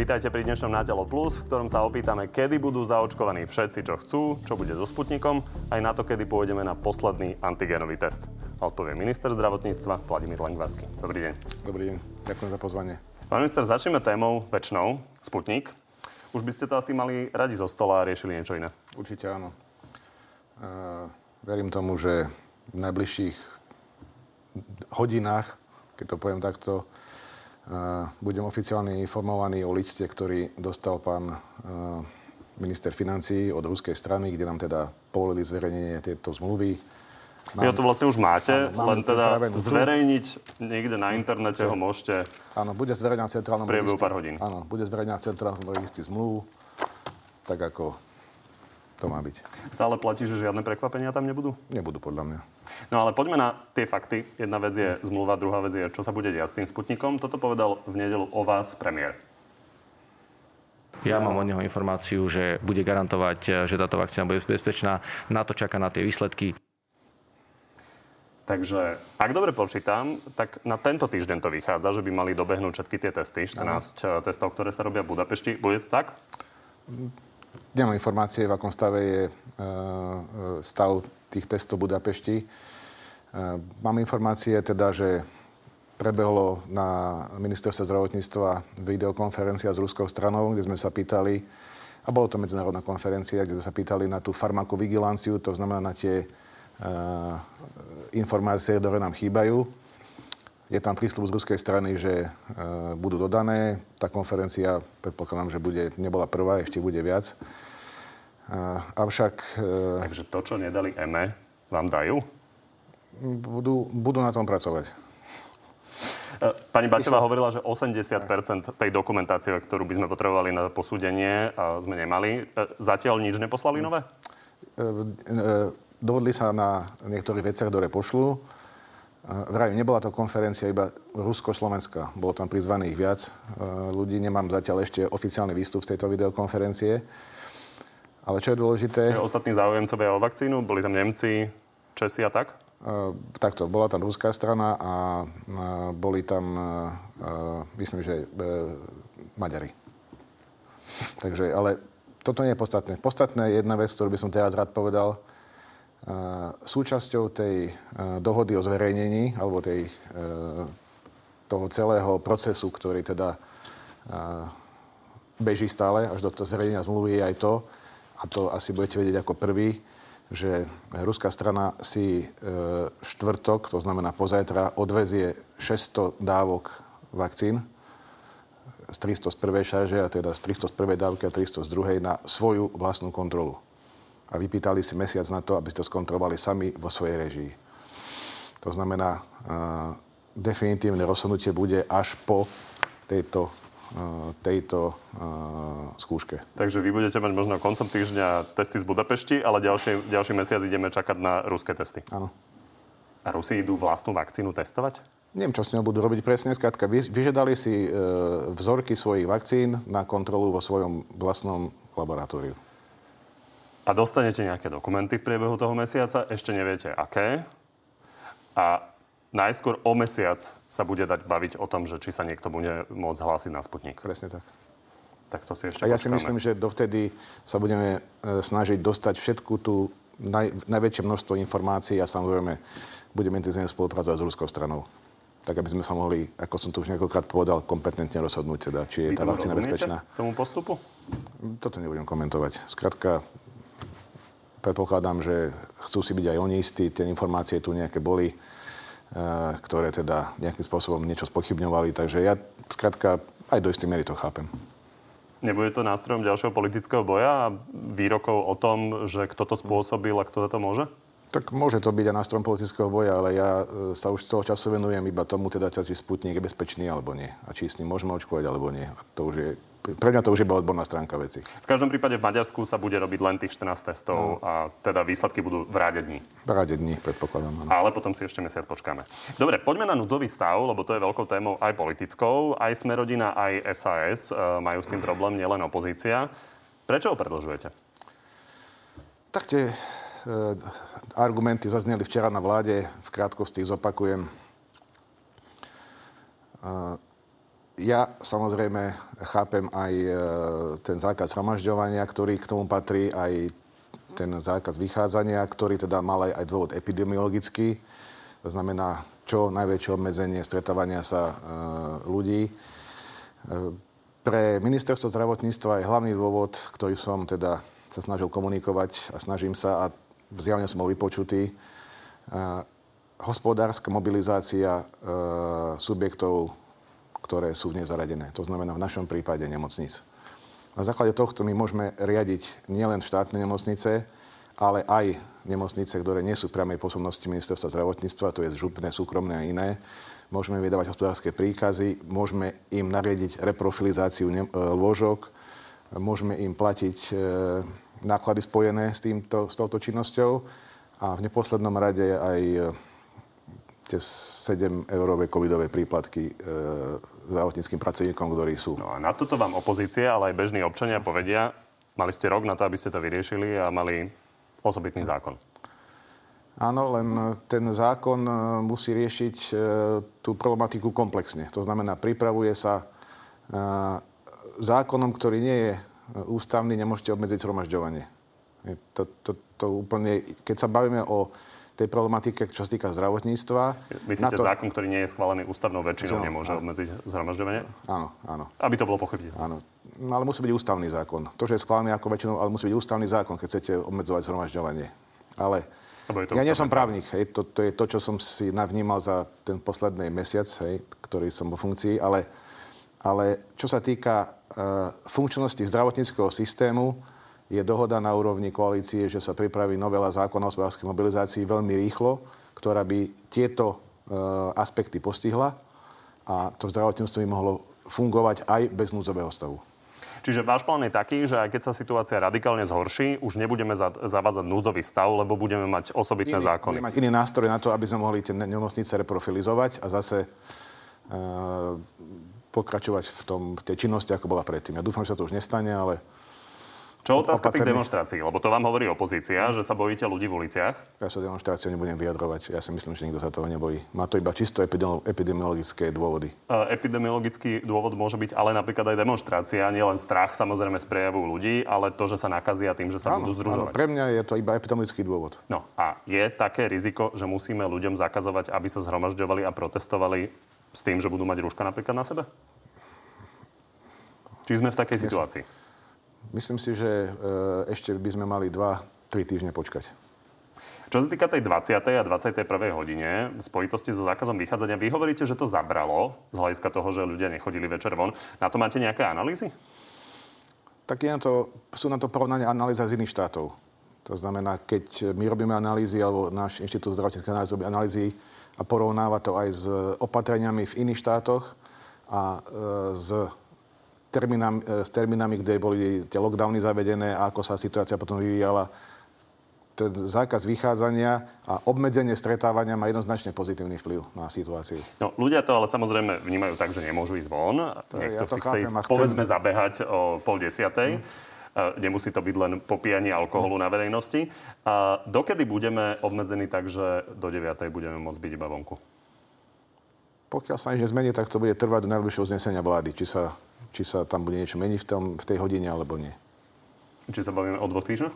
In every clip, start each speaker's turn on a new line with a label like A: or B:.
A: Vítajte pri dnešnom Na telo plus, v ktorom sa opýtame, kedy budú zaočkovaní všetci, čo chcú, čo bude so Sputnikom, aj na to, kedy pôjdeme na posledný antigénový test. Odpovie minister zdravotníctva Vladimír Lengvarsky. Dobrý deň.
B: Dobrý deň, ďakujem za pozvanie.
A: Pán minister, začneme témou väčšnou, Sputnik. Už by ste to asi mali radi zo stola a riešili niečo iné.
B: Určite áno. Uh, verím tomu, že v najbližších hodinách, keď to poviem takto, budem oficiálne informovaný o liste, ktorý dostal pán minister financí od ruskej strany, kde nám teda povolili zverejnenie tejto zmluvy.
A: Mám, ja to vlastne už máte, áno, len teda zverejniť niekde na internete ho môžete
B: Áno, bude zverejnená v centrálnom registri.
A: pár hodín.
B: Áno, bude zverejnená v centrálnom registri zmluvu, tak ako to má byť.
A: Stále platí, že žiadne prekvapenia tam nebudú?
B: Nebudú, podľa mňa.
A: No ale poďme na tie fakty. Jedna vec je zmluva, druhá vec je, čo sa bude diať s tým Sputnikom. Toto povedal v nedelu o vás premiér.
C: Ja mám od neho informáciu, že bude garantovať, že táto vakcína bude bezpečná. Na to čaká na tie výsledky.
A: Takže, ak dobre počítam, tak na tento týždeň to vychádza, že by mali dobehnúť všetky tie testy, 14 Aha. testov, ktoré sa robia v Budapešti. Bude to tak?
B: Nemám informácie, v akom stave je e, e, stav tých testov Budapešti. E, mám informácie teda, že prebehlo na ministerstve zdravotníctva videokonferencia s ruskou stranou, kde sme sa pýtali, a bolo to medzinárodná konferencia, kde sme sa pýtali na tú farmakovigilanciu, to znamená na tie uh, informácie, ktoré nám chýbajú. Je tam prísľub z ruskej strany, že e, budú dodané. Tá konferencia, predpokladám, že bude, nebola prvá, ešte bude viac. E, avšak...
A: E, Takže to, čo nedali EME, vám dajú?
B: Budú, budú na tom pracovať.
A: E, pani Baťová hovorila, že 80 tej dokumentácie, ktorú by sme potrebovali na posúdenie, sme nemali. E, zatiaľ nič neposlali nové?
B: Dohodli sa na niektorých veciach, ktoré pošlú. Vraj, nebola to konferencia iba Rusko-Slovenská. Bolo tam prizvaných viac ľudí. Nemám zatiaľ ešte oficiálny výstup z tejto videokonferencie. Ale čo je dôležité...
A: Ostatní záujemcovia o vakcínu? Boli tam Nemci, Česi a tak?
B: Uh, takto, bola tam ruská strana a uh, boli tam, uh, myslím, že Maďari. Takže, ale toto nie je podstatné. Podstatné je jedna vec, ktorú by som teraz rád povedal súčasťou tej dohody o zverejnení alebo tej, toho celého procesu, ktorý teda beží stále až do toho zverejnenia zmluvy je aj to, a to asi budete vedieť ako prvý, že ruská strana si štvrtok, to znamená pozajtra, odvezie 600 dávok vakcín z 300 z prvej šarže a teda z 300 z prvej dávky a 300 z druhej na svoju vlastnú kontrolu a vypýtali si mesiac na to, aby to skontrolovali sami vo svojej režii. To znamená, uh, definitívne rozhodnutie bude až po tejto, uh, tejto uh, skúške.
A: Takže vy budete mať možno koncom týždňa testy z Budapešti, ale ďalší, ďalší mesiac ideme čakať na ruské testy.
B: Áno.
A: A Rusi idú vlastnú vakcínu testovať?
B: Neviem, čo s ňou budú robiť presne. Skrátka, vyžiadali si e, vzorky svojich vakcín na kontrolu vo svojom vlastnom laboratóriu.
A: A dostanete nejaké dokumenty v priebehu toho mesiaca, ešte neviete aké. A najskôr o mesiac sa bude dať baviť o tom, že či sa niekto bude môcť hlásiť na Sputnik.
B: Presne tak.
A: Tak to si ešte
B: A ja počkáme. si myslím, že dovtedy sa budeme e, snažiť dostať všetku tú naj, najväčšie množstvo informácií a samozrejme budeme intenzívne spolupracovať s ruskou stranou tak aby sme sa mohli, ako som to už niekoľkrát povedal, kompetentne rozhodnúť, teda, či je Vy tá vakcína bezpečná.
A: tomu postupu?
B: Toto nebudem komentovať. Skrátka, predpokladám, že chcú si byť aj oni istí, tie informácie tu nejaké boli, eh, ktoré teda nejakým spôsobom niečo spochybňovali, takže ja skrátka aj do istej miery to chápem.
A: Nebude to nástrojom ďalšieho politického boja a výrokov o tom, že kto to spôsobil a kto to môže?
B: Tak môže to byť aj nástrojom politického boja, ale ja eh, sa už z toho času venujem iba tomu, teda, či Sputnik je bezpečný alebo nie. A či s ním môžeme očkovať alebo nie. A to už je pre mňa to už iba odborná stránka veci.
A: V každom prípade v Maďarsku sa bude robiť len tých 14 testov no. a teda výsledky budú v ráde dní.
B: V ráde dní, predpokladám. Áno.
A: Ale potom si ešte mesiac počkáme. Dobre, poďme na núdzový stav, lebo to je veľkou témou aj politickou. Aj Smerodina, aj SAS e, majú s tým problém, nielen opozícia. Prečo ho predlžujete?
B: Tak tie e, argumenty zazneli včera na vláde. V krátkosti ich zopakujem. E, ja samozrejme chápem aj e, ten zákaz hromažďovania, ktorý k tomu patrí, aj ten zákaz vychádzania, ktorý teda mal aj, dôvod epidemiologický. To znamená čo najväčšie obmedzenie stretávania sa e, ľudí. E, pre ministerstvo zdravotníctva je hlavný dôvod, ktorý som teda sa snažil komunikovať a snažím sa a zjavne som bol vypočutý. Hospodárska mobilizácia subjektov ktoré sú v nej zaradené. To znamená v našom prípade nemocníc. Na základe tohto my môžeme riadiť nielen štátne nemocnice, ale aj nemocnice, ktoré nie sú v priamej pôsobnosti ministerstva zdravotníctva, to je župné, súkromné a iné. Môžeme vydávať hospodárske príkazy, môžeme im nariadiť reprofilizáciu e, lôžok, môžeme im platiť e, náklady spojené s, týmto, s touto činnosťou a v neposlednom rade aj e, tie 7-eurové covidové príplatky e, zdravotníckým pracovníkom, ktorí sú.
A: No a na toto vám opozícia, ale aj bežní občania povedia, mali ste rok na to, aby ste to vyriešili a mali osobitný zákon.
B: Áno, len ten zákon e, musí riešiť e, tú problematiku komplexne. To znamená, pripravuje sa e, zákonom, ktorý nie je ústavný, nemôžete obmedziť zhromažďovanie. To, to, to úplne, keď sa bavíme o tej problematike, čo sa týka zdravotníctva.
A: Myslíte to... zákon, ktorý nie je schválený ústavnou väčšinou, no, nemôže áno. obmedziť zhromažďovanie?
B: Áno, áno.
A: Aby to bolo pochopiteľné.
B: Áno. No, ale musí byť ústavný zákon. To, že je schválený ako väčšinou, ale musí byť ústavný zákon, keď chcete obmedzovať zhromažďovanie. Ale ja nie som právnik. Hej, to, to je to, čo som si navnímal za ten posledný mesiac, hej, ktorý som vo funkcii, ale, ale čo sa týka uh, funkčnosti zdravotníckého systému, je dohoda na úrovni koalície, že sa pripraví novela zákona o hospodárskej mobilizácii veľmi rýchlo, ktorá by tieto e, aspekty postihla a to zdravotníctvo by mohlo fungovať aj bez núdzového stavu.
A: Čiže váš plán je taký, že aj keď sa situácia radikálne zhorší, už nebudeme zavázať núdzový stav, lebo budeme mať osobitné iný, zákony.
B: Budeme mať iný nástroj na to, aby sme mohli tie nemocnice reprofilizovať a zase e, pokračovať v, tom, v tej činnosti, ako bola predtým. Ja dúfam, že sa to už nestane, ale
A: čo otázka opatrný. tých demonstrácií? Lebo to vám hovorí opozícia, že sa bojíte ľudí v uliciach.
B: Ja sa demonstráciou nebudem vyjadrovať. Ja si myslím, že nikto sa toho nebojí. Má to iba čisto epidemiologické dôvody.
A: Uh, epidemiologický dôvod môže byť ale napríklad aj demonstrácia, nielen strach samozrejme z prejavu ľudí, ale to, že sa nakazia tým, že sa áno, budú združovať.
B: Áno, pre mňa je to iba epidemiologický dôvod.
A: No a je také riziko, že musíme ľuďom zakazovať, aby sa zhromažďovali a protestovali s tým, že budú mať rúška napríklad na sebe? Či sme v takej situácii?
B: Myslím si, že e, ešte by sme mali 2-3 týždne počkať.
A: Čo sa týka tej 20. a 21. hodine v spojitosti so zákazom vychádzania, vy hovoríte, že to zabralo z hľadiska toho, že ľudia nechodili večer von. Na to máte nejaké analýzy?
B: Tak na to, sú na to porovnanie analýza z iných štátov. To znamená, keď my robíme analýzy, alebo náš inštitút zdravotníckých analýz robí analýzy a porovnáva to aj s opatreniami v iných štátoch a e, s termínami, e, s termínami, kde boli tie lockdowny zavedené a ako sa situácia potom vyvíjala. Ten zákaz vychádzania a obmedzenie stretávania má jednoznačne pozitívny vplyv na situáciu.
A: No, ľudia to ale samozrejme vnímajú tak, že nemôžu ísť von. Niekto ja si chce ísť, povedzme, zabehať o pol desiatej. Hmm. Nemusí to byť len popíjanie alkoholu hmm. na verejnosti. A dokedy budeme obmedzení tak, že do 9. budeme môcť byť iba vonku?
B: Pokiaľ sa nič nezmení, tak to bude trvať do najbližšieho uznesenia vlády. Či sa či sa tam bude niečo meniť v, tom, v tej hodine alebo nie.
A: Či sa bavíme o dvoch týždňoch?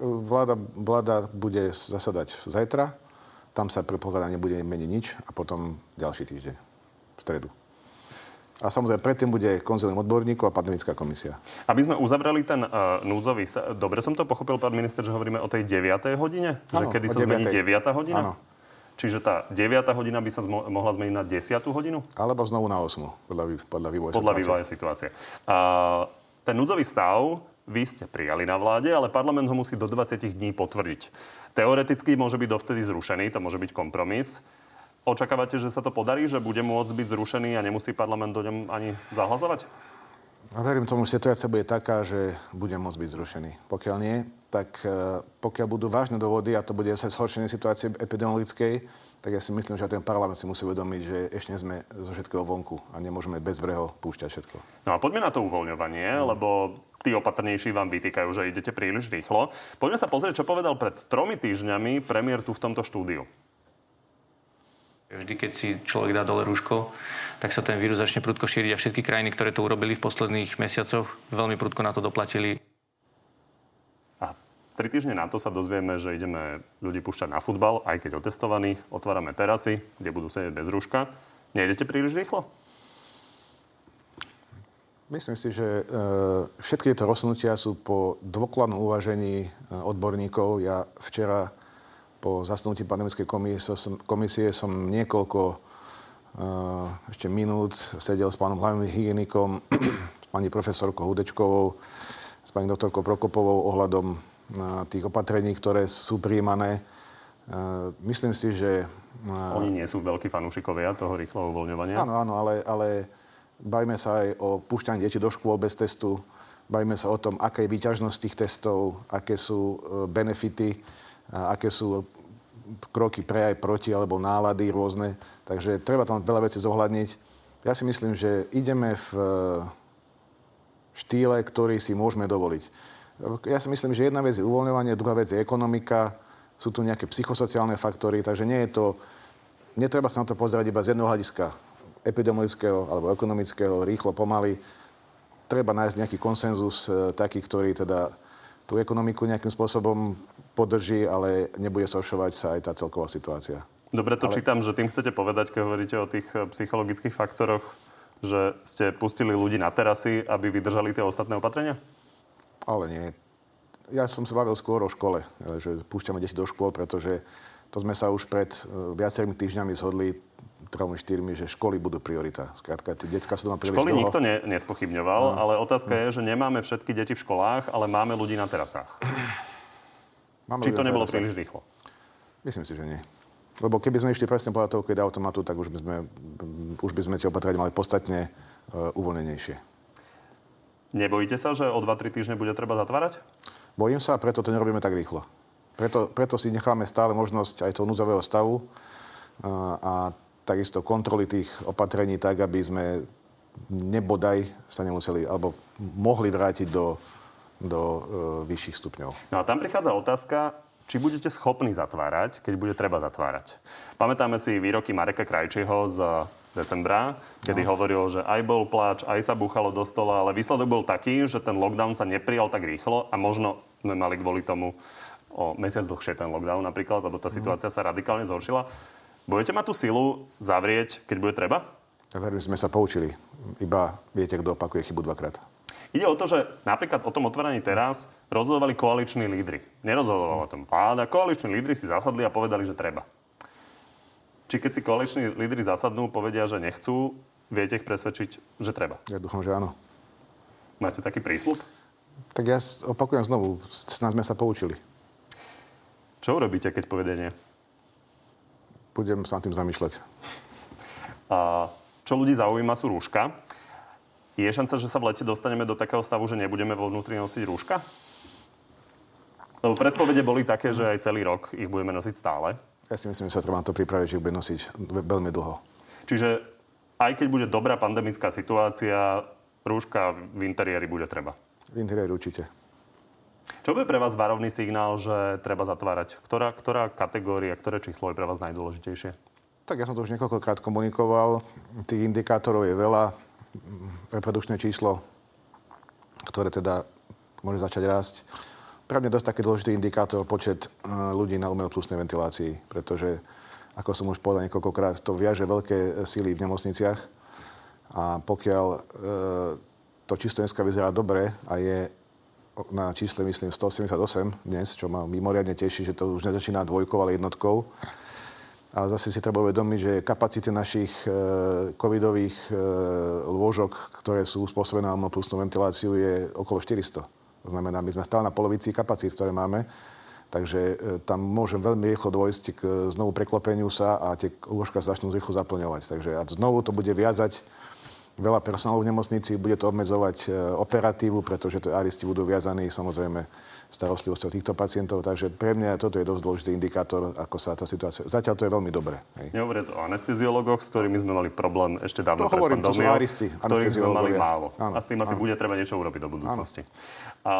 B: Vláda, vláda bude zasadať zajtra, tam sa predpokladá nebude meniť nič a potom ďalší týždeň, v stredu. A samozrejme, predtým bude konzilium odborníkov a pandemická komisia.
A: Aby sme uzavreli ten uh, núdzový... Dobre som to pochopil, pán minister, že hovoríme o tej 9. hodine? Ano, že kedy sa 9. zmení 9. hodina? Áno. Čiže tá 9. hodina by sa zmo- mohla zmeniť na 10. hodinu?
B: Alebo znovu na 8. Podľa, podľa vývoja
A: podľa situácie. vývoja situácie. A, ten núdzový stav vy ste prijali na vláde, ale parlament ho musí do 20 dní potvrdiť. Teoreticky môže byť dovtedy zrušený, to môže byť kompromis. Očakávate, že sa to podarí, že bude môcť byť zrušený a nemusí parlament do ňom ani zahlasovať?
B: A verím tomu, že situácia bude taká, že bude môcť byť zrušený. Pokiaľ nie, tak e, pokiaľ budú vážne dôvody a to bude zase zhoršenie situácie epidemiologickej, tak ja si myslím, že ten parlament si musí uvedomiť, že ešte sme zo všetkého vonku a nemôžeme bez breho púšťať všetko.
A: No a poďme na to uvoľňovanie, mm. lebo tí opatrnejší vám vytýkajú, že idete príliš rýchlo. Poďme sa pozrieť, čo povedal pred tromi týždňami premiér tu v tomto štúdiu.
C: Vždy, keď si človek dá dole rúško, tak sa ten vírus začne prudko šíriť a všetky krajiny, ktoré to urobili v posledných mesiacoch, veľmi prudko na to doplatili.
A: A tri týždne na to sa dozvieme, že ideme ľudí púšťať na futbal, aj keď otestovaných. Otvárame terasy, kde budú sedieť bez rúška. Nejdete príliš rýchlo?
B: Myslím si, že e, všetky tieto rozhodnutia sú po dôkladnom uvažení e, odborníkov. Ja včera po zasnutí pandemickej komisie som, komisie som niekoľko e, ešte minút sedel s pánom hlavným hygienikom, s pani profesorkou Hudečkovou, s pani doktorkou Prokopovou ohľadom tých opatrení, ktoré sú príjmané. Myslím si, že...
A: Oni nie sú veľkí fanúšikovia toho rýchleho uvoľňovania?
B: Áno, áno, ale, ale Bajme sa aj o púšťaní detí do škôl bez testu. Bajme sa o tom, aká je výťažnosť tých testov, aké sú benefity, aké sú kroky pre aj proti, alebo nálady rôzne. Takže treba tam veľa vecí zohľadniť. Ja si myslím, že ideme v e, štýle, ktorý si môžeme dovoliť. Ja si myslím, že jedna vec je uvoľňovanie, druhá vec je ekonomika, sú tu nejaké psychosociálne faktory, takže nie je to, netreba sa na to pozerať iba z jedného hľadiska epidemiologického alebo ekonomického, rýchlo, pomaly. Treba nájsť nejaký konsenzus e, taký, ktorý teda tú ekonomiku nejakým spôsobom podrží, ale nebude sošovať sa aj tá celková situácia.
A: Dobre to ale... čítam, že tým chcete povedať, keď hovoríte o tých e, psychologických faktoroch, že ste pustili ľudí na terasy, aby vydržali tie ostatné opatrenia?
B: Ale nie. Ja som sa bavil skôr o škole, e, že púšťame deti do škôl, pretože to sme sa už pred viacerými týždňami zhodli tromi, štyrmi, že školy budú priorita. Skrátka, tie detská sú doma príliš
A: Školy dlho. nikto ne, nespochybňoval, no. ale otázka mm. je, že nemáme všetky deti v školách, ale máme ľudí na terasách. Máme Či to nebolo terasách. príliš rýchlo?
B: Myslím si, že nie. Lebo keby sme išli presne podľa toho, keď automatu, tak už by sme, už by sme tie opatrenia mali podstatne uh, uvoľnenejšie.
A: Nebojíte sa, že o 2-3 týždne bude treba zatvárať?
B: Bojím sa, preto to nerobíme tak rýchlo. Preto, preto si necháme stále možnosť aj toho núdzového stavu a, a takisto kontroly tých opatrení tak, aby sme nebodaj sa nemuseli, alebo mohli vrátiť do, do e, vyšších stupňov.
A: No a tam prichádza otázka, či budete schopní zatvárať, keď bude treba zatvárať. Pamätáme si výroky Mareka Krajčieho z decembra, kedy no. hovoril, že aj bol pláč, aj sa búchalo do stola, ale výsledok bol taký, že ten lockdown sa neprijal tak rýchlo a možno sme mali kvôli tomu o mesiac dlhšie ten lockdown napríklad, lebo tá mhm. situácia sa radikálne zhoršila. Budete mať tú silu zavrieť, keď bude treba?
B: Verím, sme sa poučili. Iba viete, kto opakuje chybu dvakrát.
A: Ide o to, že napríklad o tom otváraní teraz rozhodovali koaliční lídry. Nerozhodovala o tom vláda. Koaliční lídry si zasadli a povedali, že treba. Či keď si koaliční lídry zasadnú, povedia, že nechcú, viete ich presvedčiť, že treba?
B: Ja dúfam, že áno.
A: Máte taký prísľub?
B: Tak ja opakujem znovu, snad sme sa poučili.
A: Čo urobíte, keď povedie nie?
B: budem sa nad tým zamýšľať.
A: A čo ľudí zaujíma sú rúška. Je šanca, že sa v lete dostaneme do takého stavu, že nebudeme vo vnútri nosiť rúška? Lebo predpovede boli také, že aj celý rok ich budeme nosiť stále.
B: Ja si myslím, že sa treba na to pripraviť, že ich bude nosiť veľmi dlho.
A: Čiže aj keď bude dobrá pandemická situácia, rúška v interiéri bude treba.
B: V interiéri určite.
A: Čo bude pre vás varovný signál, že treba zatvárať? Ktorá, ktorá kategória, ktoré číslo je pre vás najdôležitejšie?
B: Tak ja som to už niekoľkokrát komunikoval. Tých indikátorov je veľa. Reprodukčné číslo, ktoré teda môže začať rásť. Pre mňa dosť taký dôležitý indikátor počet e, ľudí na umeloplusnej ventilácii, pretože, ako som už povedal niekoľkokrát, to viaže veľké síly v nemocniciach a pokiaľ e, to čisto dneska vyzerá dobre a je na čísle, myslím, 188 dnes, čo ma mimoriadne teší, že to už nezačína dvojkou, ale jednotkou. Ale zase si treba uvedomiť, že kapacity našich e, covidových e, lôžok, ktoré sú spôsobené na plusnú ventiláciu, je okolo 400. To znamená, my sme stále na polovici kapacít, ktoré máme. Takže e, tam môže veľmi rýchlo dôjsť k znovu preklopeniu sa a tie lôžka sa začnú rýchlo zaplňovať. Takže a znovu to bude viazať veľa personálu v nemocnici, bude to obmedzovať operatívu, pretože to aristi budú viazaní samozrejme starostlivosťou týchto pacientov. Takže pre mňa toto je dosť dôležitý indikátor, ako sa tá situácia... Zatiaľ to je veľmi dobré.
A: Nehovoriac o anesteziologoch, s ktorými sme mali problém ešte dávno
B: to pred hovorím, pandémiou,
A: ktorých sme mali málo. Áno, a s tým asi áno. bude treba niečo urobiť do budúcnosti. A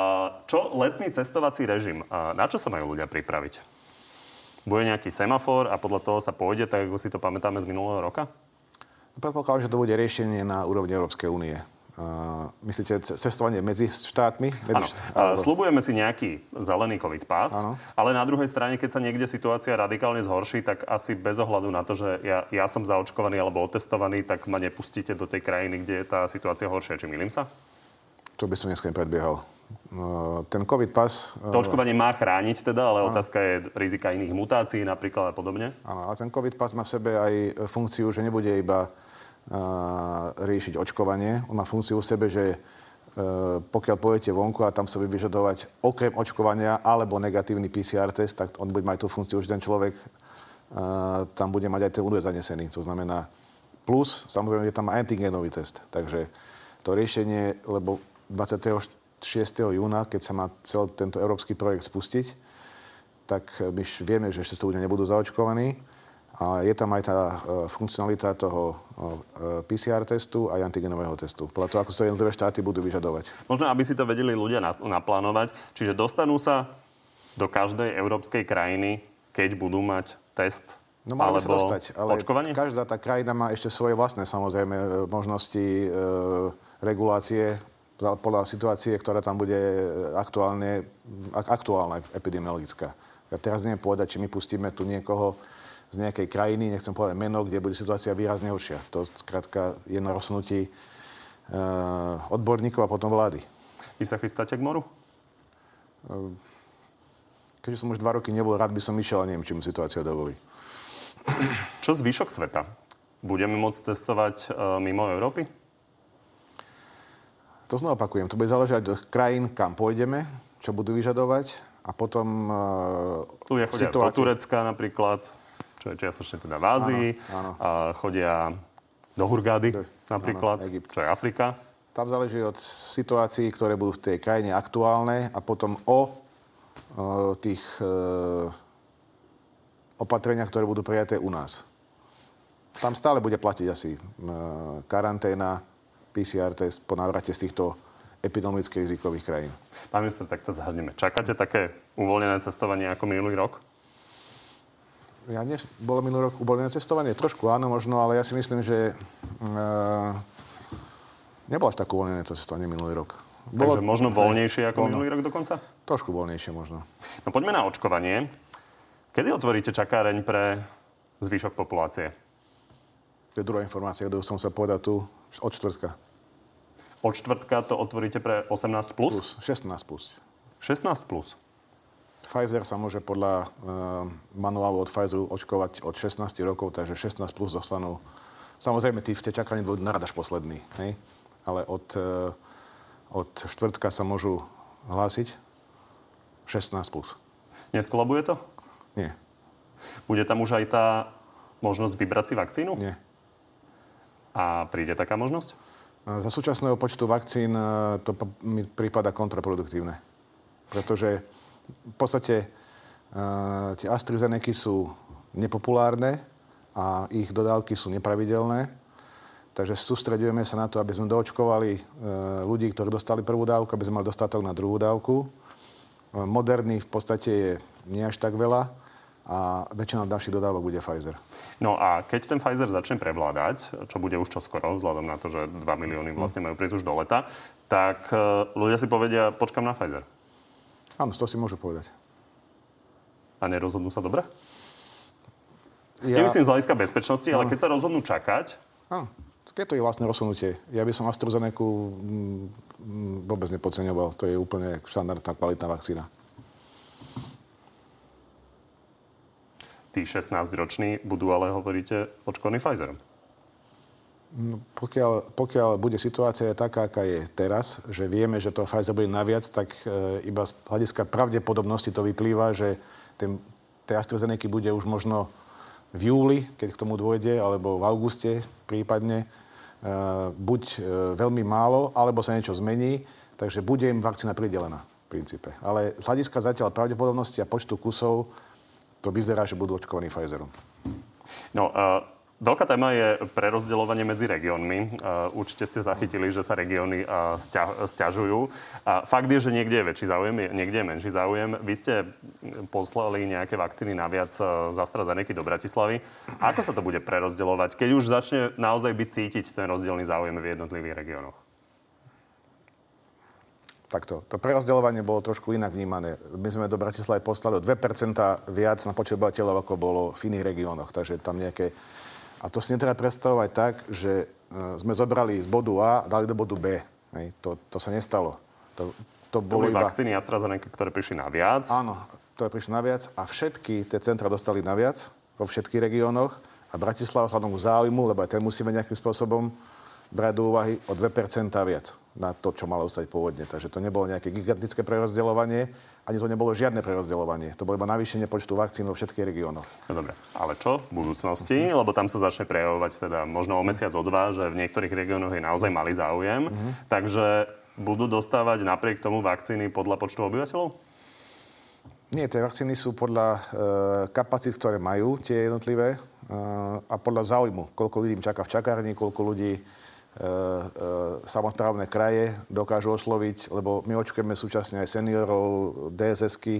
A: čo letný cestovací režim? A na čo sa majú ľudia pripraviť? bude nejaký semafor a podľa toho sa pôjde, tak ako si to pamätáme z minulého roka?
B: Predpokladám, že to bude riešenie na úrovni Európskej únie. Uh, myslíte cestovanie medzi štátmi? Medzi
A: Áno. Št- Slubujeme si nejaký zelený COVID pás, ano. ale na druhej strane, keď sa niekde situácia radikálne zhorší, tak asi bez ohľadu na to, že ja, ja som zaočkovaný alebo otestovaný, tak ma nepustíte do tej krajiny, kde je tá situácia horšia. Či milím sa?
B: To by som dneska nepredbiehal. No, ten COVID pas...
A: To očkovanie má chrániť teda, ale ano. otázka je rizika iných mutácií napríklad a podobne.
B: Áno, ale ten COVID pas má v sebe aj funkciu, že nebude iba riešiť očkovanie. On má funkciu v sebe, že e, pokiaľ pôjdete vonku a tam sa bude vyžadovať okrem očkovania alebo negatívny PCR test, tak on bude mať tú funkciu, že ten človek e, tam bude mať aj ten údaj zanesený. To znamená plus, samozrejme je tam antigenový test. Takže to riešenie, lebo 26. júna, keď sa má celý tento európsky projekt spustiť, tak my vieme, že ešte ľudia nebudú zaočkovaní a je tam aj tá e, funkcionalita toho e, PCR testu a antigenového testu. Podľa toho, ako sa jednotlivé štáty budú vyžadovať.
A: Možno, aby si to vedeli ľudia naplánovať. Čiže dostanú sa do každej európskej krajiny, keď budú mať test No alebo sa dostať, ale očkovanie?
B: každá tá krajina má ešte svoje vlastné samozrejme e, možnosti e, regulácie podľa situácie, ktorá tam bude aktuálne, aktuálna epidemiologická. Ja teraz neviem povedať, či my pustíme tu niekoho z nejakej krajiny, nechcem povedať meno, kde bude situácia výrazne horšia. To skrátka je na rozhodnutí uh, odborníkov a potom vlády.
A: Vy sa chystáte k moru? Uh,
B: keďže som už dva roky nebol, rád by som išiel a neviem, či mu situácia dovolí.
A: Čo zvyšok sveta? Budeme môcť cestovať uh, mimo Európy?
B: To znova opakujem. To bude záležať od krajín, kam pôjdeme, čo budú vyžadovať a potom
A: uh, Ľudia chodia situácia... do Turecka napríklad čo je čiastočne teda v Ázii. Áno, áno. A chodia do Hurgády napríklad, áno, čo je Afrika.
B: Tam záleží od situácií, ktoré budú v tej krajine aktuálne a potom o, o tých e, opatreniach, ktoré budú prijaté u nás. Tam stále bude platiť asi e, karanténa, PCR test po návrate z týchto epidemicky rizikových krajín.
A: Pán minister, tak to zhrneme. Čakáte také uvoľnené cestovanie ako minulý rok?
B: Ja ne, bolo minulý rok uvoľnené cestovanie? Trošku áno, možno, ale ja si myslím, že e, nebolo až tak uvoľnené cestovanie minulý rok.
A: Bolo, Takže možno voľnejšie ako minulý rok dokonca?
B: Trošku voľnejšie možno.
A: No poďme na očkovanie. Kedy otvoríte čakáreň pre zvyšok populácie?
B: To je druhá informácia, ktorú som sa povedať tu od čtvrtka.
A: Od čtvrtka to otvoríte pre 18+?
B: Plus, 16+. Plus.
A: 16+. Plus.
B: Pfizer sa môže podľa e, manuálu od Pfizeru očkovať od 16 rokov, takže 16 plus dostanú. Samozrejme, tí v tej čakaní budú narad až posledný, hej? ale od, e, od štvrtka sa môžu hlásiť 16 plus.
A: Neskolabuje to?
B: Nie.
A: Bude tam už aj tá možnosť vybrať si vakcínu?
B: Nie.
A: A príde taká možnosť?
B: Za súčasného počtu vakcín to mi prípada kontraproduktívne. Pretože v podstate uh, tie AstraZeneca sú nepopulárne a ich dodávky sú nepravidelné. Takže sústredujeme sa na to, aby sme doočkovali uh, ľudí, ktorí dostali prvú dávku, aby sme mali dostatok na druhú dávku. Uh, moderný v podstate je nie až tak veľa a väčšina ďalších dodávok bude Pfizer.
A: No a keď ten Pfizer začne prevládať, čo bude už čoskoro, vzhľadom na to, že 2 milióny vlastne majú prísť už do leta, tak ľudia si povedia, počkam na Pfizer.
B: Áno, to si môžu povedať.
A: A nerozhodnú sa dobre? Ja... Nemyslím z hľadiska bezpečnosti, no. ale keď sa rozhodnú čakať...
B: Áno, je to ich vlastné rozhodnutie. Ja by som AstraZeneca mm, mm, vôbec nepodceňoval. To je úplne štandardná kvalitná vakcína.
A: Tí 16-roční budú ale, hovoríte, očkovaní Pfizerom.
B: No, pokiaľ, pokiaľ bude situácia taká, aká je teraz, že vieme, že to Pfizer bude naviac, tak e, iba z hľadiska pravdepodobnosti to vyplýva, že ten, tej AstraZeneca bude už možno v júli, keď k tomu dôjde, alebo v auguste prípadne, e, buď e, veľmi málo, alebo sa niečo zmení, takže bude im vakcína pridelená v princípe. Ale z hľadiska zatiaľ pravdepodobnosti a počtu kusov to vyzerá, že budú očkovaní Pfizerom.
A: No, uh Veľká téma je prerozdeľovanie medzi regiónmi. Určite ste zachytili, že sa regióny stiažujú. A fakt je, že niekde je väčší záujem, niekde je menší záujem. Vy ste poslali nejaké vakcíny naviac z AstraZeneca do Bratislavy. Ako sa to bude prerozdeľovať, keď už začne naozaj byť cítiť ten rozdielný záujem v jednotlivých regiónoch?
B: Takto. To prerozdeľovanie bolo trošku inak vnímané. My sme do Bratislavy poslali o 2% viac na počet obyvateľov, ako bolo v iných regiónoch. Takže tam nejaké... A to si netreba predstavovať tak, že e, sme zobrali z bodu A a dali do bodu B. Hej. To, to sa nestalo.
A: To, to, bolo to boli iba... vakcíny AstraZeneca, ktoré prišli na viac.
B: Áno, ktoré prišli na viac a všetky tie centra dostali na viac vo všetkých regiónoch a Bratislava vzhľadom k záujmu, lebo aj ten musíme nejakým spôsobom brať do úvahy o 2% viac na to, čo malo ostať pôvodne. Takže to nebolo nejaké gigantické prerozdeľovanie, ani to nebolo žiadne prerozdeľovanie. To bolo iba navýšenie počtu vakcín vo všetkých regiónoch.
A: No dobre, ale čo v budúcnosti? Lebo tam sa začne prejavovať teda možno o mesiac, o dva, že v niektorých regiónoch je naozaj malý záujem. Mm-hmm. Takže budú dostávať napriek tomu vakcíny podľa počtu obyvateľov?
B: Nie, tie vakcíny sú podľa e, kapacít, ktoré majú tie jednotlivé e, a podľa záujmu. Koľko ľudí čaká v čakárni, koľko ľudí samozprávne kraje dokážu osloviť, lebo my očkujeme súčasne aj seniorov, DSSky,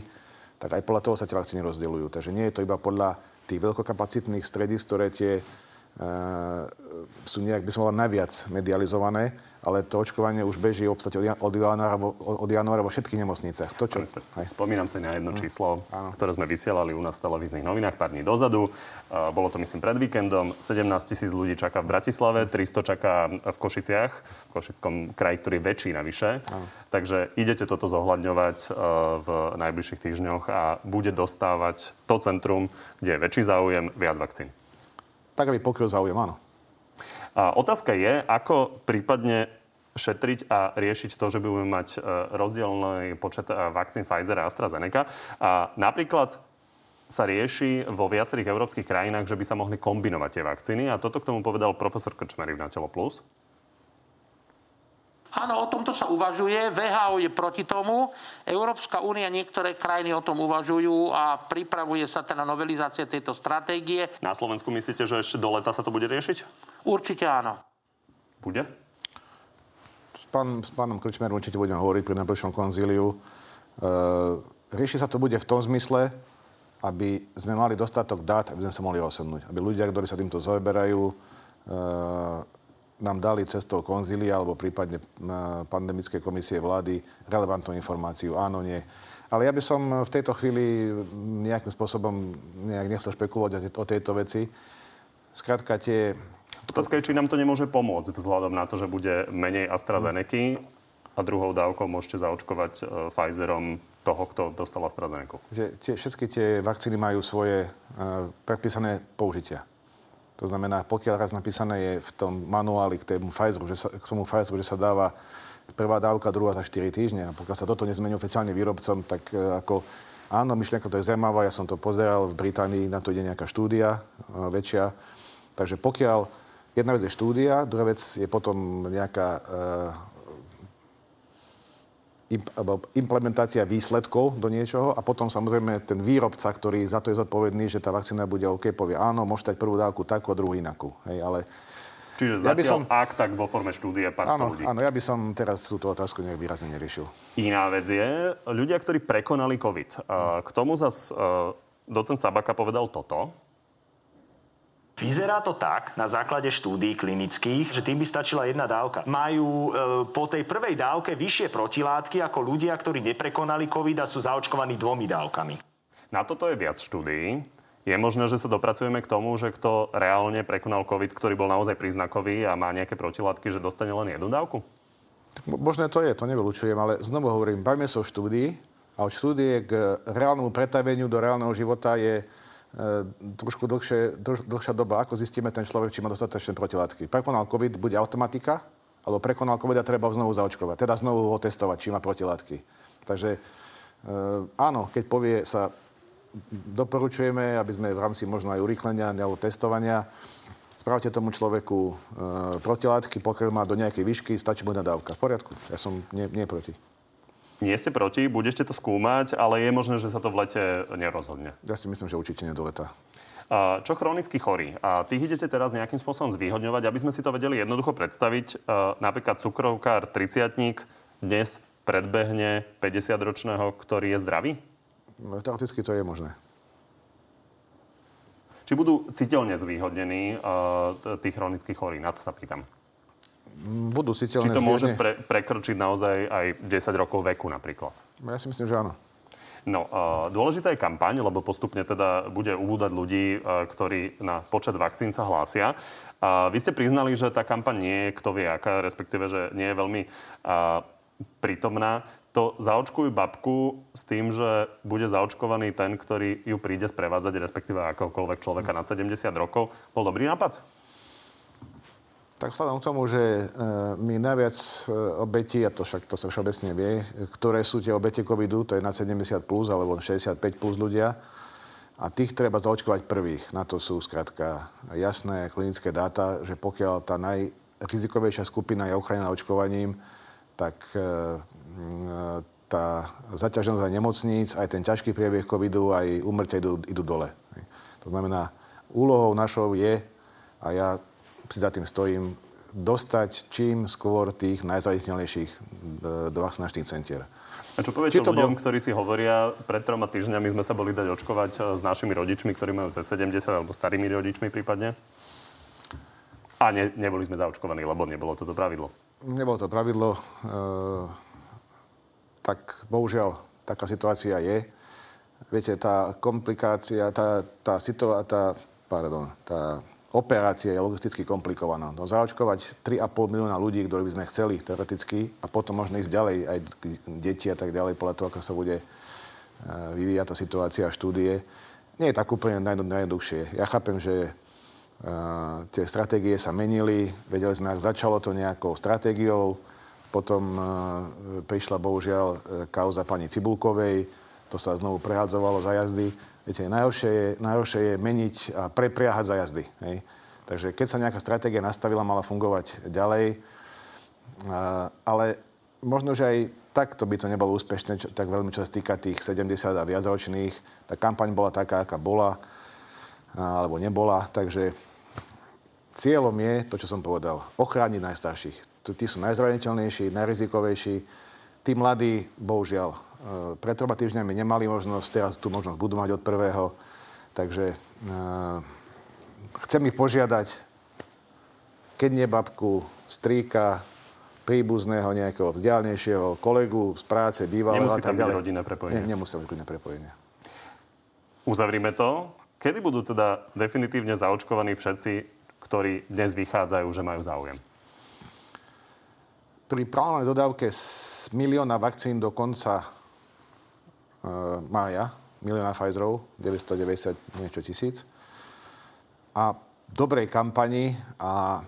B: tak aj podľa toho sa tie vakcíny rozdeľujú. Takže nie je to iba podľa tých veľkokapacitných stredíc, ktoré tie e, sú nejak, by som povedal, najviac medializované ale to očkovanie už beží v podstate od januára, od januára vo všetkých nemocniciach. To, čo...
A: Spomínam sa na jedno mm. číslo, mm. ktoré sme vysielali u nás v televíznych novinách pár dní dozadu. Uh, bolo to, myslím, pred víkendom. 17 tisíc ľudí čaká v Bratislave, 300 čaká v Košiciach, v Košickom kraji, ktorý je väčší navyše. Mm. Takže idete toto zohľadňovať uh, v najbližších týždňoch a bude dostávať to centrum, kde je väčší záujem, viac vakcín.
B: Tak, aby pokryl záujem, áno.
A: A otázka je, ako prípadne šetriť a riešiť to, že budeme mať e, rozdielný počet e, vakcín Pfizer a AstraZeneca. A napríklad sa rieši vo viacerých európskych krajinách, že by sa mohli kombinovať tie vakcíny. A toto k tomu povedal profesor Krčmery v Natelo Plus.
D: Áno, o tomto sa uvažuje. VHO je proti tomu. Európska únia, niektoré krajiny o tom uvažujú a pripravuje sa teda novelizácia tejto stratégie.
A: Na Slovensku myslíte, že ešte do leta sa to bude riešiť?
D: Určite áno.
A: Bude?
B: S, pán, s pánom Krčmerom určite budeme hovoriť pri najbližšom konzíliu. E, rieši sa to bude v tom zmysle, aby sme mali dostatok dát, aby sme sa mohli osobnúť. Aby ľudia, ktorí sa týmto zaoberajú, e, nám dali cestou konzília alebo prípadne pandemické komisie vlády relevantnú informáciu. Áno, nie. Ale ja by som v tejto chvíli nejakým spôsobom nejak nechcel špekulovať o tejto veci. Skrátka tie...
A: Otázka je, či nám to nemôže pomôcť vzhľadom na to, že bude menej AstraZeneca a druhou dávkou môžete zaočkovať e, Pfizerom toho, kto dostal AstraZeneca.
B: Tie, všetky tie vakcíny majú svoje uh, predpísané použitia. To znamená, pokiaľ raz napísané je v tom manuáli k tomu Pfizeru, že sa, k tomu Pfizeru, že sa dáva prvá dávka, druhá za 4 týždne a pokiaľ sa toto nezmení oficiálne výrobcom, tak uh, ako áno, myšlienka to je zaujímavá, ja som to pozeral, v Británii na to ide nejaká štúdia uh, väčšia. Takže pokiaľ jedna vec je štúdia, druhá vec je potom nejaká uh, implementácia výsledkov do niečoho a potom samozrejme ten výrobca, ktorý za to je zodpovedný, že tá vakcína bude OK, povie áno, môžete dať prvú dávku takú a druhú inakú. Hej, ale
A: Čiže ja by som, ak tak vo forme štúdie pár
B: áno,
A: ľudí.
B: Áno, ja by som teraz túto otázku nejak výrazne neriešil.
A: Iná vec je, ľudia, ktorí prekonali COVID. K tomu zase docent Sabaka povedal toto.
E: Vyzerá to tak, na základe štúdií klinických, že tým by stačila jedna dávka. Majú e, po tej prvej dávke vyššie protilátky ako ľudia, ktorí neprekonali COVID a sú zaočkovaní dvomi dávkami.
A: Na toto je viac štúdií. Je možné, že sa dopracujeme k tomu, že kto reálne prekonal COVID, ktorý bol naozaj príznakový a má nejaké protilátky, že dostane len jednu dávku?
B: Možné to je, to nevylučujem, ale znovu hovorím, bajme sa o štúdii a od štúdie k reálnemu pretaveniu do reálneho života je trošku dlhšie, dlh, dlhšia doba, ako zistíme ten človek, či má dostatočné protilátky. Prekonal COVID, bude automatika, alebo prekonal COVID a treba znovu zaočkovať. Teda znovu ho testovať, či má protilátky. Takže e, áno, keď povie sa, doporučujeme, aby sme v rámci možno aj urýchlenia alebo testovania spravte tomu človeku e, protilátky, pokiaľ má do nejakej výšky, stačí mu jedna dávka. V poriadku, ja som nie, nie proti.
A: Nie ste proti, budete to skúmať, ale je možné, že sa to v lete nerozhodne.
B: Ja si myslím, že určite nie do leta.
A: Čo chronicky chorí? A tých idete teraz nejakým spôsobom zvýhodňovať, aby sme si to vedeli jednoducho predstaviť. Napríklad cukrovkár 30 dnes predbehne 50-ročného, ktorý je zdravý?
B: No, teoreticky to je možné.
A: Či budú citeľne zvýhodnení uh, tí chronickí chorí? Na to sa pýtam.
B: Budú citeľne
A: Či to môže pre, prekročiť naozaj aj 10 rokov veku napríklad?
B: Ja si myslím, že áno.
A: No, dôležitá je kampaň, lebo postupne teda bude ubúdať ľudí, uh, ktorí na počet vakcín sa hlásia. Uh, vy ste priznali, že tá kampaň nie je kto vie aká, respektíve, že nie je veľmi uh, prítomná. To zaočkujú babku s tým, že bude zaočkovaný ten, ktorý ju príde sprevádzať, respektíve akokoľvek človeka na 70 rokov. Bol dobrý nápad?
B: Tak vzhľadom k tomu, že e, my najviac e, obetí, a to však to sa všeobecne vie, ktoré sú tie obete covidu, to je na 70 plus alebo 65 plus ľudia, a tých treba zaočkovať prvých. Na to sú skrátka jasné klinické dáta, že pokiaľ tá najrizikovejšia skupina je ochránená očkovaním, tak e, tá zaťaženosť aj nemocníc, aj ten ťažký priebeh covidu, aj úmrtia idú, idú dole. To znamená, úlohou našou je, a ja si za tým stojím, dostať čím skôr tých najzraniteľnejších e, do vakcinačných centier.
A: A čo poviete ľuďom, bol... ktorí si hovoria, pred troma týždňami sme sa boli dať očkovať e, s našimi rodičmi, ktorí majú cez 70 alebo starými rodičmi prípadne? A ne, neboli sme zaočkovaní, lebo nebolo toto pravidlo.
B: Nebolo to pravidlo. E, tak bohužiaľ, taká situácia je. Viete, tá komplikácia, tá, tá, situá, tá, pardon, tá operácia je logisticky komplikovaná. No, zaočkovať 3,5 milióna ľudí, ktorí by sme chceli teoreticky a potom možno ísť ďalej, aj deti a tak ďalej, podľa toho, ako sa bude e, vyvíjať tá situácia a štúdie, nie je tak úplne najjednoduchšie. Ja chápem, že uh, tie stratégie sa menili, vedeli sme, ak začalo to nejakou stratégiou, potom uh, prišla bohužiaľ kauza pani Cibulkovej, to sa znovu prehadzovalo za jazdy. Viete, najhoršie je, najhoršie je meniť a prepriahať za jazdy. Hej. Takže keď sa nejaká stratégia nastavila, mala fungovať ďalej. A, ale možno, že aj takto by to nebolo úspešné, čo, tak veľmi čo sa týka tých 70 a viacročných. Tá kampaň bola taká, aká bola, alebo nebola. Takže cieľom je to, čo som povedal. Ochrániť najstarších. Tí sú najzraniteľnejší, najrizikovejší. Tí mladí, bohužiaľ, Eh, pred troma týždňami nemali možnosť, teraz tú možnosť budú mať od prvého. Takže uh, chcem ich požiadať, keď nie babku, strýka, príbuzného nejakého vzdialnejšieho kolegu z práce, bývalého
A: Nemusí tam byť rodinné prepojenie.
B: Nie, nemusí byť rodinné prepojenie.
A: Uzavrime to. Kedy budú teda definitívne zaočkovaní všetci, ktorí dnes vychádzajú, že majú záujem?
B: Pri plánovanej dodávke z milióna vakcín do konca uh, mája, milióna Pfizerov, 990 niečo tisíc. A dobrej kampani a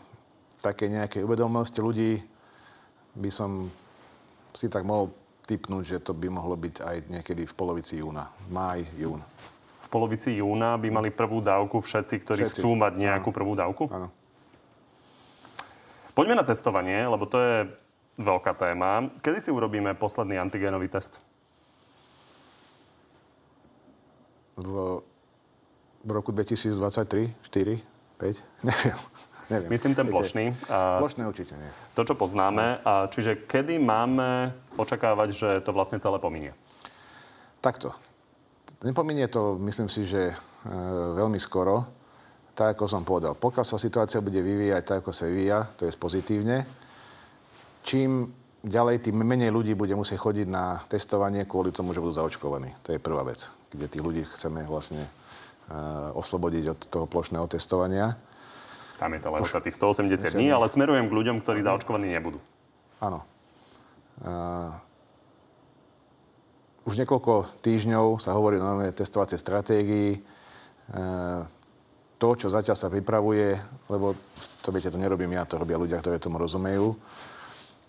B: také nejakej uvedomosti ľudí by som si tak mohol typnúť, že to by mohlo byť aj niekedy v polovici júna. Máj, jún.
A: V polovici júna by mali prvú dávku všetci, ktorí všetci. chcú mať nejakú prvú dávku?
B: Áno.
A: Poďme na testovanie, lebo to je veľká téma. Kedy si urobíme posledný antigénový test?
B: v, v roku 2023, 4, 5, neviem. neviem.
A: Myslím ten plošný.
B: Plošný určite nie.
A: To, čo poznáme. A čiže kedy máme očakávať, že to vlastne celé pominie?
B: Takto. Nepominie to, myslím si, že e, veľmi skoro. Tak, ako som povedal. Pokiaľ sa situácia bude vyvíjať tak, ako sa vyvíja, to je pozitívne. Čím ďalej, tým menej ľudí bude musieť chodiť na testovanie kvôli tomu, že budú zaočkovaní. To je prvá vec, kde tých ľudí chceme vlastne uh, oslobodiť od toho plošného testovania.
A: Tam je to lehota tých 180 dní, ale smerujem k ľuďom, ktorí zaočkovaní nebudú.
B: Áno. Uh, už niekoľko týždňov sa hovorí o novej testovacej stratégii. Uh, to, čo zatiaľ sa pripravuje, lebo to viete, to nerobím ja, to robia ľudia, ktorí tomu rozumejú,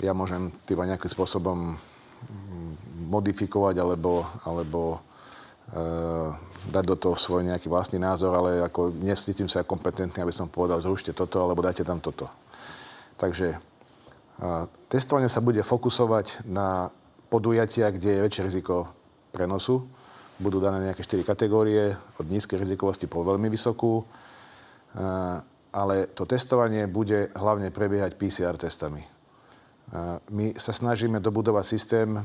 B: ja môžem týba nejakým spôsobom mm, modifikovať alebo, alebo e, dať do toho svoj nejaký vlastný názor, ale ako nescítim sa kompetentný, aby som povedal, zrušte toto alebo dajte tam toto. Takže e, testovanie sa bude fokusovať na podujatia, kde je väčšie riziko prenosu. budú dané nejaké 4 kategórie, od nízkej rizikovosti po veľmi vysokú. Ale to testovanie bude hlavne prebiehať PCR testami. My sa snažíme dobudovať systém,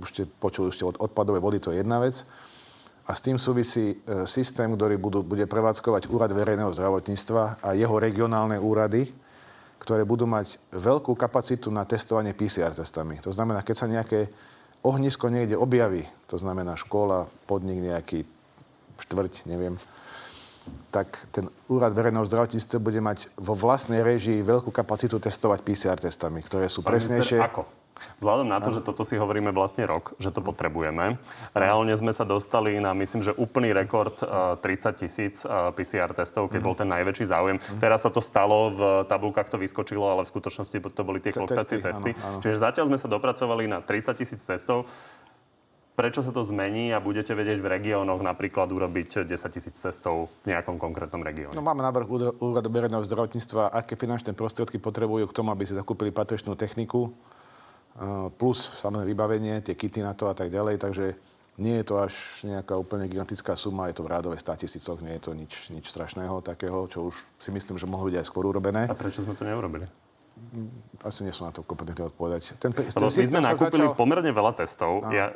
B: už ste počuli, už od odpadovej vody, to je jedna vec. A s tým súvisí e, systém, ktorý budú, bude prevádzkovať Úrad verejného zdravotníctva a jeho regionálne úrady, ktoré budú mať veľkú kapacitu na testovanie PCR testami. To znamená, keď sa nejaké ohnisko niekde objaví, to znamená škola, podnik nejaký, štvrť, neviem, tak ten úrad verejného zdravotníctva bude mať vo vlastnej režii veľkú kapacitu testovať PCR testami, ktoré sú
A: Pán
B: presnejšie.
A: Minister, ako? Vzhľadom na to, že toto si hovoríme vlastne rok, že to potrebujeme, reálne sme sa dostali na, myslím, že úplný rekord 30 eh, tisíc eh, PCR testov, keď bol ten najväčší záujem. Teraz sa to stalo, v tabulkách to vyskočilo, ale v skutočnosti to boli tie kolkacie testy. Čiže zatiaľ sme sa dopracovali na 30 tisíc testov prečo sa to zmení a budete vedieť v regiónoch napríklad urobiť 10 tisíc testov v nejakom konkrétnom regióne?
B: No máme návrh úradu verejného zdravotníctva, aké finančné prostriedky potrebujú k tomu, aby si zakúpili patričnú techniku plus samozrejme vybavenie, tie kity na to a tak ďalej, takže nie je to až nejaká úplne gigantická suma, je to v rádové 100 tisícoch, nie je to nič, nič strašného takého, čo už si myslím, že mohlo byť aj skôr urobené.
A: A prečo sme to neurobili?
B: Asi nie som na to kompetentný odpovedať.
A: Ten, ten my sme nakúpili začal... pomerne veľa testov. No. Ja,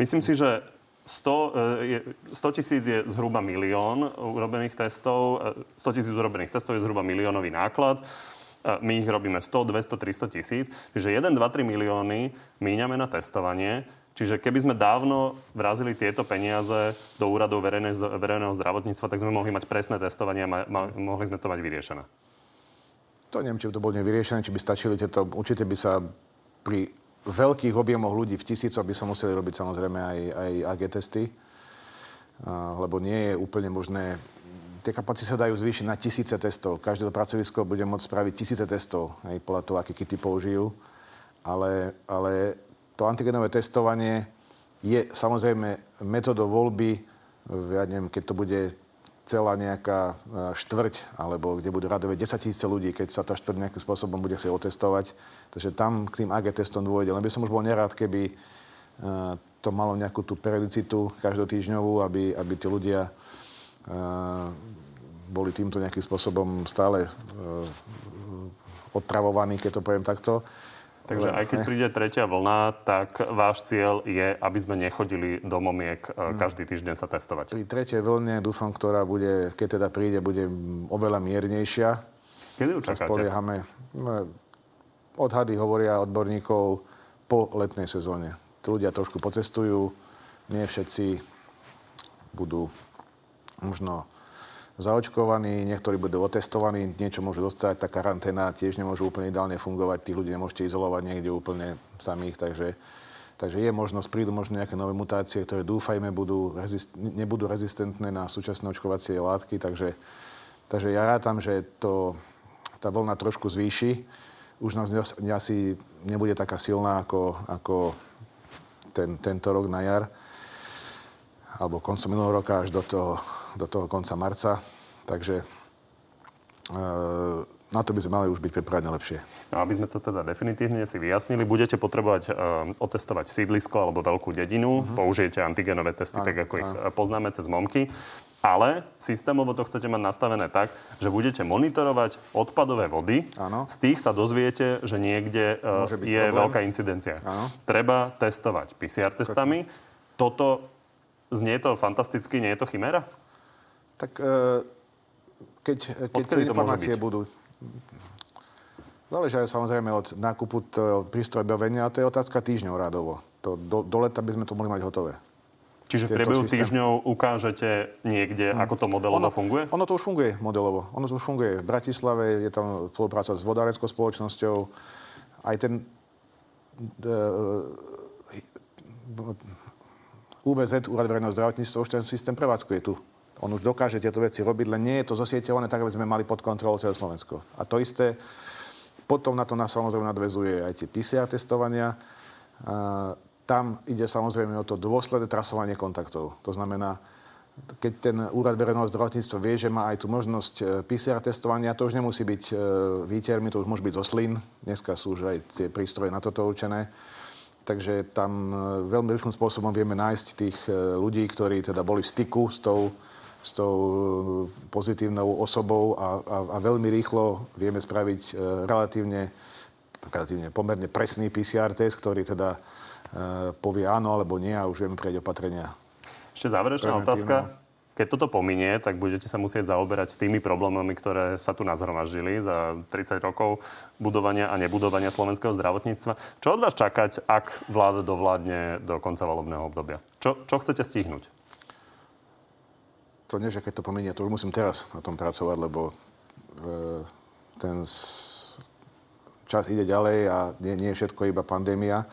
A: myslím si, že 100 e, tisíc je zhruba milión urobených testov. 100 e, tisíc urobených testov je zhruba miliónový náklad my ich robíme 100, 200, 300 tisíc. Čiže 1, 2, 3 milióny míňame na testovanie. Čiže keby sme dávno vrazili tieto peniaze do úradov verejného zdravotníctva, tak sme mohli mať presné testovanie a ma, ma, mohli sme to mať vyriešené.
B: To neviem, či by to bolo nevyriešené, či by stačili tieto... Určite by sa pri veľkých objemoch ľudí v tisícoch by sa museli robiť samozrejme aj, aj AG testy, lebo nie je úplne možné tie kapacity sa dajú zvýšiť na tisíce testov. Každé pracovisko bude môcť spraviť tisíce testov, aj podľa toho, aké kity použijú. Ale, ale to antigenové testovanie je samozrejme metodou voľby, ja neviem, keď to bude celá nejaká e, štvrť, alebo kde budú radové 10 tisíce ľudí, keď sa tá štvrť nejakým spôsobom bude chcieť otestovať. Takže tam k tým AG testom dôjde. Len by som už bol nerád, keby e, to malo nejakú tú periodicitu každotýždňovú, aby, aby tí ľudia boli týmto nejakým spôsobom stále e, otravovaní, keď to poviem takto.
A: Takže aj keď príde tretia vlna, tak váš cieľ je, aby sme nechodili do momiek e, hmm. každý týždeň sa testovať.
B: Pri tretej vlne dúfam, ktorá bude, keď teda príde, bude oveľa miernejšia.
A: Kedy ju čakáte?
B: Spoliehame. No, odhady hovoria odborníkov po letnej sezóne. Ľudia trošku pocestujú, nie všetci budú možno zaočkovaní, niektorí budú otestovaní, niečo môžu dostať, tá karanténa tiež nemôže úplne ideálne fungovať, tí ľudia nemôžete izolovať niekde úplne samých, takže, takže je možnosť, prídu možno nejaké nové mutácie, ktoré dúfajme budú rezist, nebudú rezistentné na súčasné očkovacie látky, takže, takže ja rátam, že to, tá vlna trošku zvýši. Už nás asi nebude taká silná ako, ako ten, tento rok na jar alebo koncom minulého roka až do toho do toho konca marca. Takže e, na to by sme mali už byť pripravení lepšie.
A: No, aby sme to teda definitívne si vyjasnili, budete potrebovať uh, otestovať sídlisko alebo veľkú dedinu, uh-huh. použijete antigenové testy, ano, tak ako ano. ich e, poznáme cez momky, ale systémovo to chcete mať nastavené tak, že budete monitorovať odpadové vody, ano. z tých sa dozviete, že niekde uh, je problém. veľká incidencia. Ano. Treba testovať PCR testami. Toto znie to fantasticky, nie je to chimera?
B: Tak e, keď, keď tie informácie budú... Záleží samozrejme od nákupu prístroj bavenia a to je otázka týždňov rádovo. To, do, do leta by sme to mohli mať hotové.
A: Čiže v priebehu týždňov ukážete niekde, hmm. ako to modelovo ono, funguje?
B: Ono to už funguje modelovo. Ono to už funguje. V Bratislave je tam spolupráca s vodárenskou spoločnosťou. Aj ten uh, UVZ, Úrad verejného zdravotníctva, už ten systém prevádzkuje tu on už dokáže tieto veci robiť, len nie je to zosieťované tak, aby sme mali pod kontrolou celé Slovensko. A to isté, potom na to nás samozrejme nadvezuje aj tie PCR testovania. A tam ide samozrejme o to dôsledné trasovanie kontaktov. To znamená, keď ten úrad verejného zdravotníctva vie, že má aj tú možnosť e, PCR testovania, to už nemusí byť e, výtermi, to už môže byť zo slín. Dneska sú už aj tie prístroje na toto určené. Takže tam e, veľmi rýchlym spôsobom vieme nájsť tých ľudí, ktorí teda boli v styku s tou, s tou pozitívnou osobou a, a, a veľmi rýchlo vieme spraviť relatívne, relatívne pomerne presný PCR test, ktorý teda povie áno alebo nie a už vieme prejsť opatrenia.
A: Ešte záverečná otázka. Keď toto pominie, tak budete sa musieť zaoberať tými problémami, ktoré sa tu nazhromaždili za 30 rokov budovania a nebudovania slovenského zdravotníctva. Čo od vás čakať, ak vláda dovládne do konca volebného obdobia? Čo, čo chcete stihnúť?
B: To nie, že keď to pominie, to už musím teraz na tom pracovať, lebo e, ten čas ide ďalej a nie, nie je všetko iba pandémia.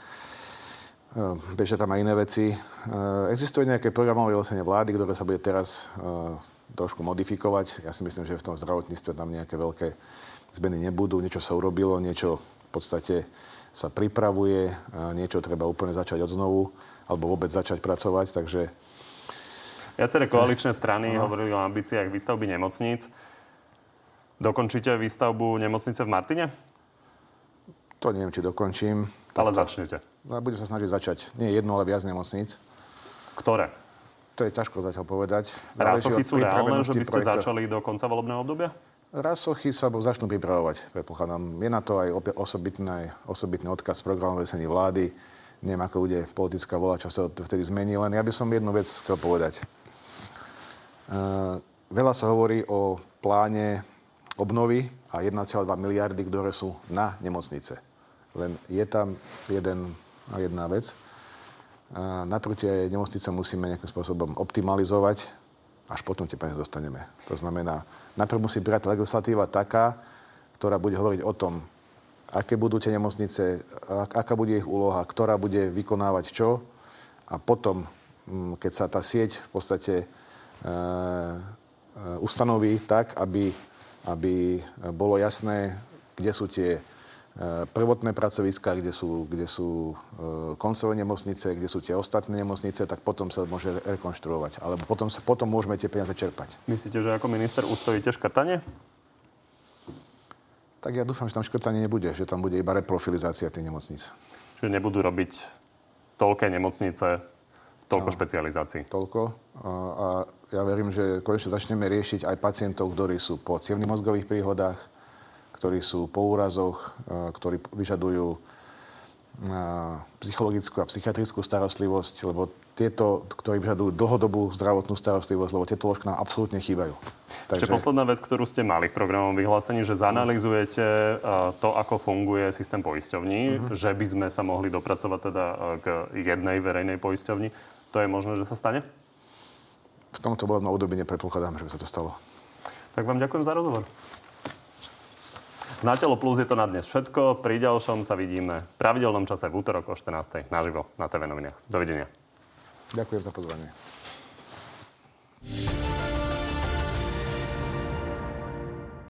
B: Ehm, bežia tam aj iné veci. Ehm, existuje nejaké programové vyhlásenie vlády, ktoré sa bude teraz ehm, trošku modifikovať. Ja si myslím, že v tom zdravotníctve tam nejaké veľké zmeny nebudú. Niečo sa urobilo, niečo v podstate sa pripravuje, niečo treba úplne začať od znovu, alebo vôbec začať pracovať, takže...
A: Viaceré koaličné strany Aha. hovorili o ambíciách výstavby nemocníc. Dokončíte výstavbu nemocnice v Martine?
B: To neviem, či dokončím.
A: Ale začnete.
B: No, budem sa snažiť začať. Nie jedno, ale viac nemocníc.
A: Ktoré?
B: To je ťažko zatiaľ povedať.
A: Rásochy sú reálne, že by ste projekta. začali do konca volebného obdobia?
B: Rásochy sa začnú pripravovať, predpokladám. Je na to aj osobitný, osobitný odkaz programu vesení vlády. Neviem, ako bude politická vola, čo sa vtedy zmení, len ja by som jednu vec chcel povedať. Uh, veľa sa hovorí o pláne obnovy a 1,2 miliardy, ktoré sú na nemocnice. Len je tam jeden, jedna vec. Naproti aj nemocnice musíme nejakým spôsobom optimalizovať, až potom tie peniaze dostaneme. To znamená, najprv musí brať legislatíva taká, ktorá bude hovoriť o tom, aké budú tie nemocnice, aká bude ich úloha, ktorá bude vykonávať čo. A potom, mm, keď sa tá sieť v podstate ustanoví tak, aby, aby bolo jasné, kde sú tie Eh, prvotné pracoviska, kde sú, kde sú eh, koncové nemocnice, kde sú tie ostatné nemocnice, tak potom sa môže rekonštruovať. Alebo potom, sa, potom môžeme tie peniaze čerpať.
A: Myslíte, že ako minister ustojíte škrtanie?
B: Tak ja dúfam, že tam škrtanie nebude, že tam bude iba reprofilizácia tých nemocníc.
A: Čiže nebudú robiť toľké nemocnice, toľko no, špecializácií.
B: Toľko. A, a ja verím, že konečne začneme riešiť aj pacientov, ktorí sú po cievných mozgových príhodách, ktorí sú po úrazoch, e, ktorí vyžadujú e, psychologickú a psychiatrickú starostlivosť, lebo tieto, ktorí vyžadujú dlhodobú zdravotnú starostlivosť, lebo tieto ložky nám absolútne chýbajú.
A: Takže... Ešte posledná vec, ktorú ste mali v programovom vyhlásení, že zanalizujete e, to, ako funguje systém poisťovní, uh-huh. že by sme sa mohli dopracovať teda k jednej verejnej poisťovni. To je možné, že sa stane?
B: v tomto volebnom období nepredpokladám, že by sa to stalo.
A: Tak vám ďakujem za rozhovor. Na Telo Plus je to na dnes všetko. Pri ďalšom sa vidíme v pravidelnom čase v útorok o 14.00 naživo na TV novinách. Dovidenia.
B: Ďakujem za pozvanie.